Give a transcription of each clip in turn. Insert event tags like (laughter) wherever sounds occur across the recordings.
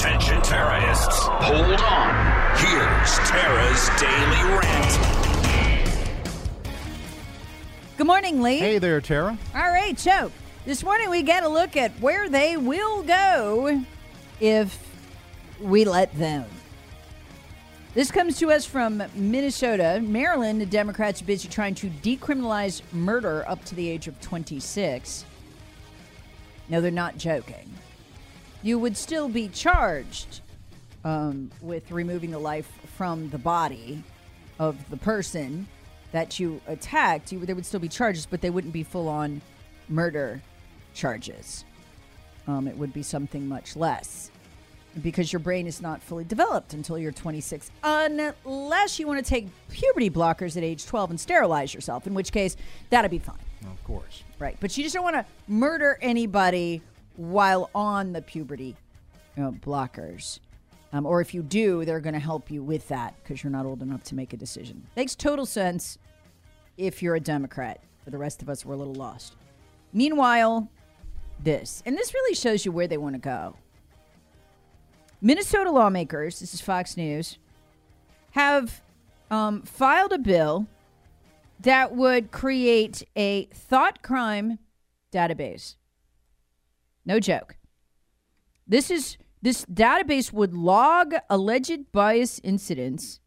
Attention terrorists, hold on. Here's Tara's Daily Rant. Good morning, Lee. Hey there, Tara. All right, so this morning we get a look at where they will go if we let them. This comes to us from Minnesota. Maryland, the Democrats are busy trying to decriminalize murder up to the age of 26. No, they're not joking. You would still be charged um, with removing the life from the body of the person that you attacked. You, there would still be charges, but they wouldn't be full on murder charges. Um, it would be something much less because your brain is not fully developed until you're 26, unless you want to take puberty blockers at age 12 and sterilize yourself, in which case that'd be fine. Of course. Right. But you just don't want to murder anybody while on the puberty you know, blockers. Um, or if you do, they're going to help you with that because you're not old enough to make a decision. Makes total sense if you're a Democrat. For the rest of us, we're a little lost. Meanwhile, this, and this really shows you where they want to go. Minnesota lawmakers, this is Fox News, have um, filed a bill that would create a thought crime database. No joke. This is this database would log alleged bias incidents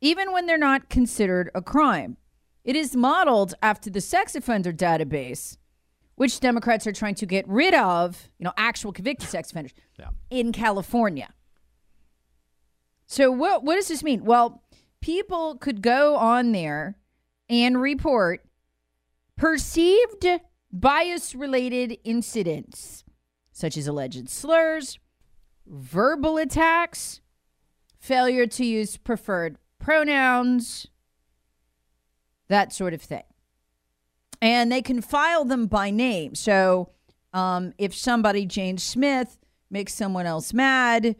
even when they're not considered a crime. It is modeled after the sex offender database, which Democrats are trying to get rid of, you know, actual convicted sex offenders Yeah. in California. So what what does this mean? Well, people could go on there and report perceived bias related incidents such as alleged slurs, verbal attacks, failure to use preferred pronouns, that sort of thing. And they can file them by name. So um, if somebody, Jane Smith, makes someone else mad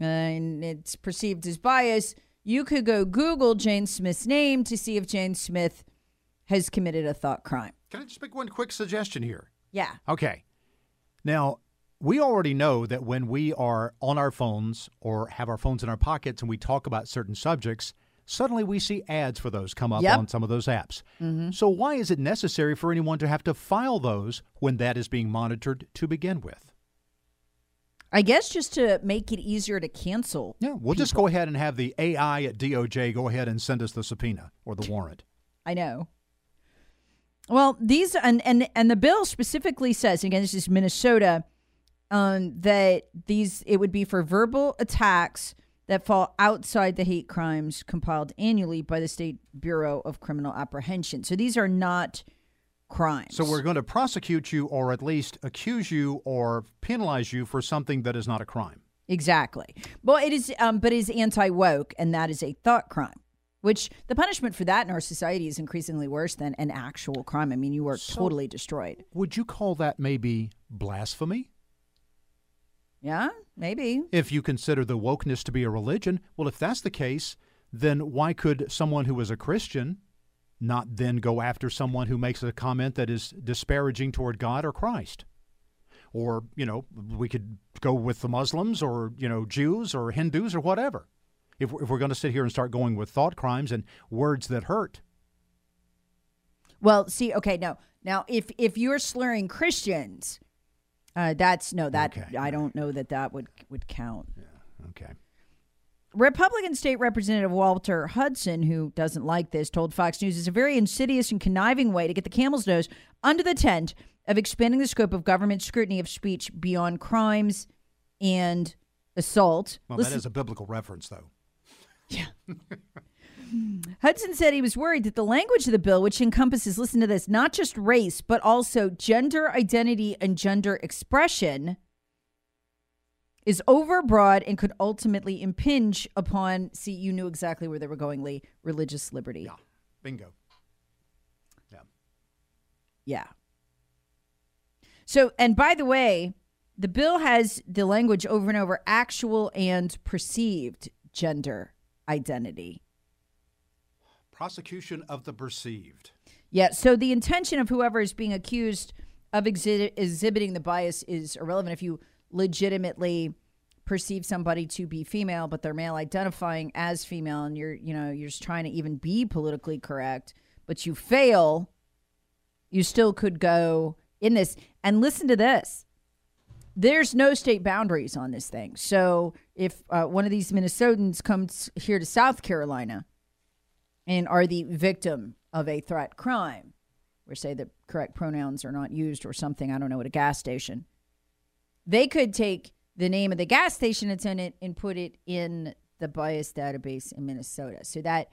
uh, and it's perceived as bias, you could go Google Jane Smith's name to see if Jane Smith has committed a thought crime. Can I just make one quick suggestion here? Yeah. Okay. Now, we already know that when we are on our phones or have our phones in our pockets and we talk about certain subjects, suddenly we see ads for those come up Yep. on some of those apps. Mm-hmm. So, why is it necessary for anyone to have to file those when that is being monitored to begin with? I guess just to make it easier to cancel. Yeah, we'll just go ahead and have the AI at DOJ go ahead and send us the subpoena or the warrant. I know. Well, these and and and the bill specifically says again, this is Minnesota, um, that these it would be for verbal attacks that fall outside the hate crimes compiled annually by the State Bureau of Criminal Apprehension. So these are not crimes. So, we're going to prosecute you or at least accuse you or penalize you for something that is not a crime. Exactly. Well, it is, um, but it is anti woke, and that is a thought crime. Which the punishment for that in our society is increasingly worse than an actual crime. I mean, you are totally destroyed. Would you call that maybe blasphemy? Yeah, maybe. If you consider the wokeness to be a religion, well, if that's the case, then why could someone who is a Christian not then go after someone who makes a comment that is disparaging toward God or Christ? Or, you know, we could go with the Muslims or, you know, Jews or Hindus or whatever. If, if we're going to sit here and start going with thought crimes and words that hurt. Well, see, okay, no. Now, if if you're slurring Christians, Uh, that's no, that Okay. I don't know that that would would count. Okay. Republican State Representative Walter Hudson, who doesn't like this, told Fox News it's a very insidious and conniving way to get the camel's nose under the tent of expanding the scope of government scrutiny of speech beyond crimes and assault. Well, Listen- that is a biblical reference, though. (laughs) Hudson said he was worried that the language of the bill, which encompasses, listen to this, not just race, but also gender identity and gender expression, is overbroad and could ultimately impinge upon, see, you knew exactly where they were going, Lee, religious liberty. Yeah. Bingo. Yeah. Yeah. So, and by the way, the bill has the language over and over actual and perceived gender identity. Prosecution of the perceived. Yeah. So the intention of whoever is being accused of exhi- exhibiting the bias is irrelevant if you legitimately perceive somebody to be female, but they're male identifying as female, and you're you know you're just trying to even be politically correct, but you fail. You still could go in this and listen to this. There's no state boundaries on this thing. So if uh, one of these Minnesotans comes here to South Carolina and are the victim of a threat crime, or say the correct pronouns are not used or something, I don't know, at a gas station, they could take the name of the gas station attendant and put it in the bias database in Minnesota. So that,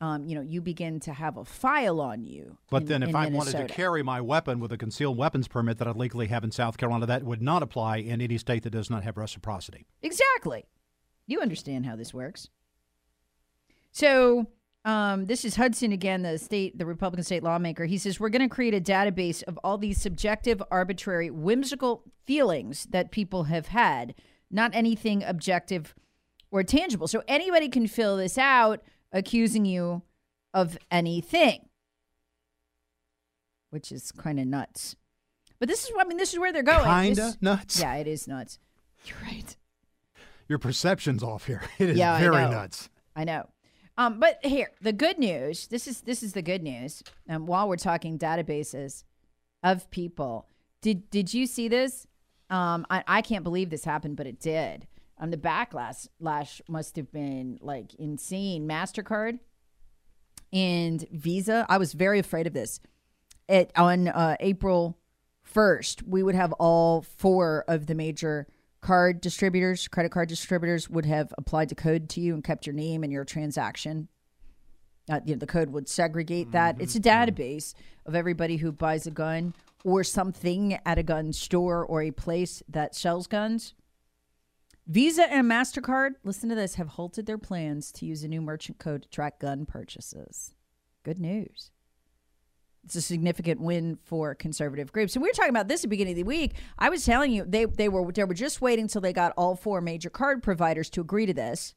um, you know, you begin to have a file on you. But in- then if I wanted to carry my weapon with a concealed weapons permit that I legally have in South Carolina, that would not apply in any state that does not have reciprocity. Exactly. You understand how this works. So, um, this is Hudson again, the state, the Republican state lawmaker. He says we're going to create a database of all these subjective, arbitrary, whimsical feelings that people have had, not anything objective or tangible. So anybody can fill this out, accusing you of anything, which is kind of nuts. But this is, I mean, this is where they're going. Kinda This- nuts. Yeah, it is nuts. You're right. Your perception's off here. (laughs) It is Yeah, very know. nuts. I know. Um, but here, the good news. This is this is the good news. Um, while we're talking databases of people, did did you see this? Um, I, I can't believe this happened, but it did. Um, the backlash lash must have been like insane. Mastercard and Visa. I was very afraid of this. It on uh, April first, we would have all four of the major card distributors, credit card distributors, would have applied the code to you and kept your name and your transaction. Uh, you know, the code would segregate that. It's a database of everybody who buys a gun or something at a gun store or a place that sells guns. Visa and MasterCard, listen to this, have halted their plans to use a new merchant code to track gun purchases. Good news. It's a significant win for conservative groups. And we were talking about this at the beginning of the week. I was telling you they, they were they were just waiting until they got all four major card providers to agree to this.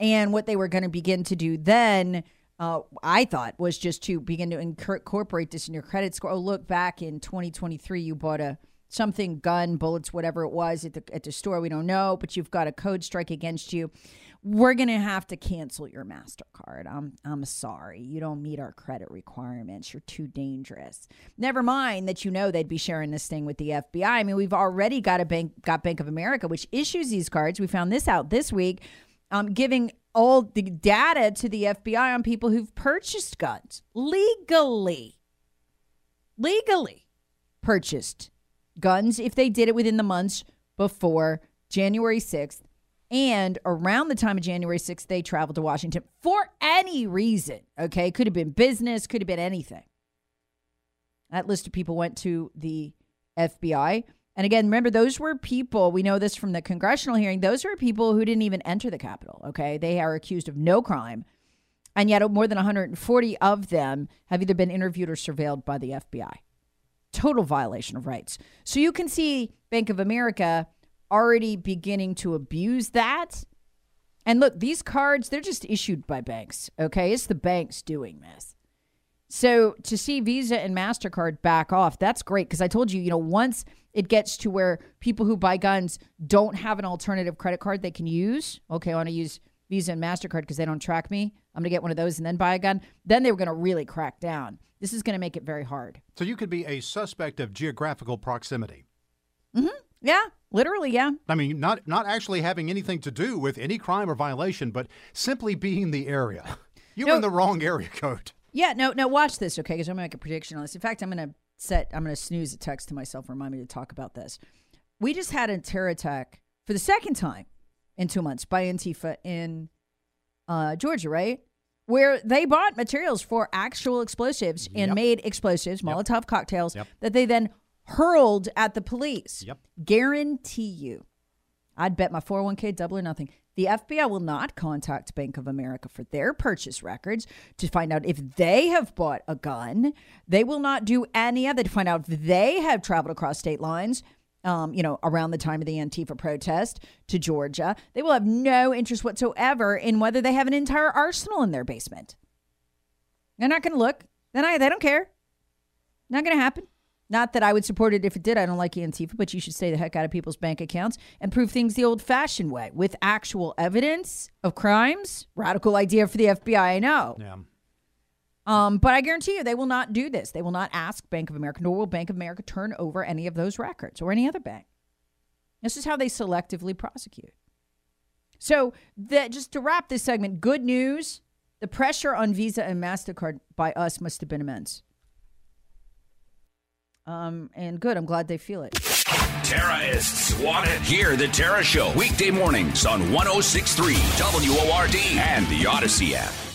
And what they were going to begin to do then, uh, I thought, was just to begin to incorporate this in your credit score. Oh, look, back in 2023, you bought a something gun, bullets, whatever it was at the at the store. We don't know, but you've got a code strike against you. We're gonna have to cancel your Mastercard. I'm I'm sorry, you don't meet our credit requirements. You're too dangerous. Never mind that you know they'd be sharing this thing with the FBI. I mean, we've already got a bank got Bank of America, which issues these cards. We found this out this week um, giving all the data to the FBI on people who've purchased guns legally, legally purchased guns if they did it within the months before January 6th. And around the time of January 6th, they traveled to Washington for any reason. Okay. Could have been business, could have been anything. That list of people went to the FBI. And again, remember, those were people, we know this from the congressional hearing, those were people who didn't even enter the Capitol. Okay. They are accused of no crime. And yet, more than 140 of them have either been interviewed or surveilled by the FBI. Total violation of rights. So you can see Bank of America already beginning to abuse that. And look, these cards, they're just issued by banks. Okay. It's the banks doing this. So to see Visa and MasterCard back off, that's great. Because I told you, you know, once it gets to where people who buy guns don't have an alternative credit card they can use, okay, I want to use Visa and MasterCard because they don't track me. I'm going to get one of those and then buy a gun. Then they were going to really crack down. This is going to make it very hard. So you could be a suspect of geographical proximity. Hmm. Yeah, literally, yeah. I mean, not not actually having anything to do with any crime or violation, but simply being the area. (laughs) You're No. in the wrong area code. Yeah, no, no, watch this, okay? Because I'm going to make a prediction on this. In fact, I'm going to set, I'm going to snooze a text to myself, remind me to talk about this. We just had a terror attack for the second time in two months by Antifa in uh, Georgia, right? Where they bought materials for actual explosives and Yep. made explosives, Molotov cocktails, Yep. that they then hurled at the police. Yep. Guarantee you. I'd bet my 401k double or nothing. The FBI will not contact Bank of America for their purchase records to find out if they have bought a gun. They will not do any of that to find out if they have traveled across state lines, um, you know, around the time of the Antifa protest to Georgia. They will have no interest whatsoever in whether they have an entire arsenal in their basement. They're not going to look. Then I, they don't care. Not going to happen. Not that I would support it if it did. I don't like Antifa, but you should stay the heck out of people's bank accounts and prove things the old fashioned way with actual evidence of crimes. Radical idea for the FBI, I know. Yeah. Um, but I guarantee you they will not do this. They will not ask Bank of America, nor will Bank of America turn over any of those records or any other bank. This is how they selectively prosecute. So, that just to wrap this segment, good news the pressure on Visa and MasterCard by us must have been immense. Um, and good, I'm glad they feel it. Terrorists want it. Hear the Tara Show weekday mornings on 1063 WORD and the Audacy app.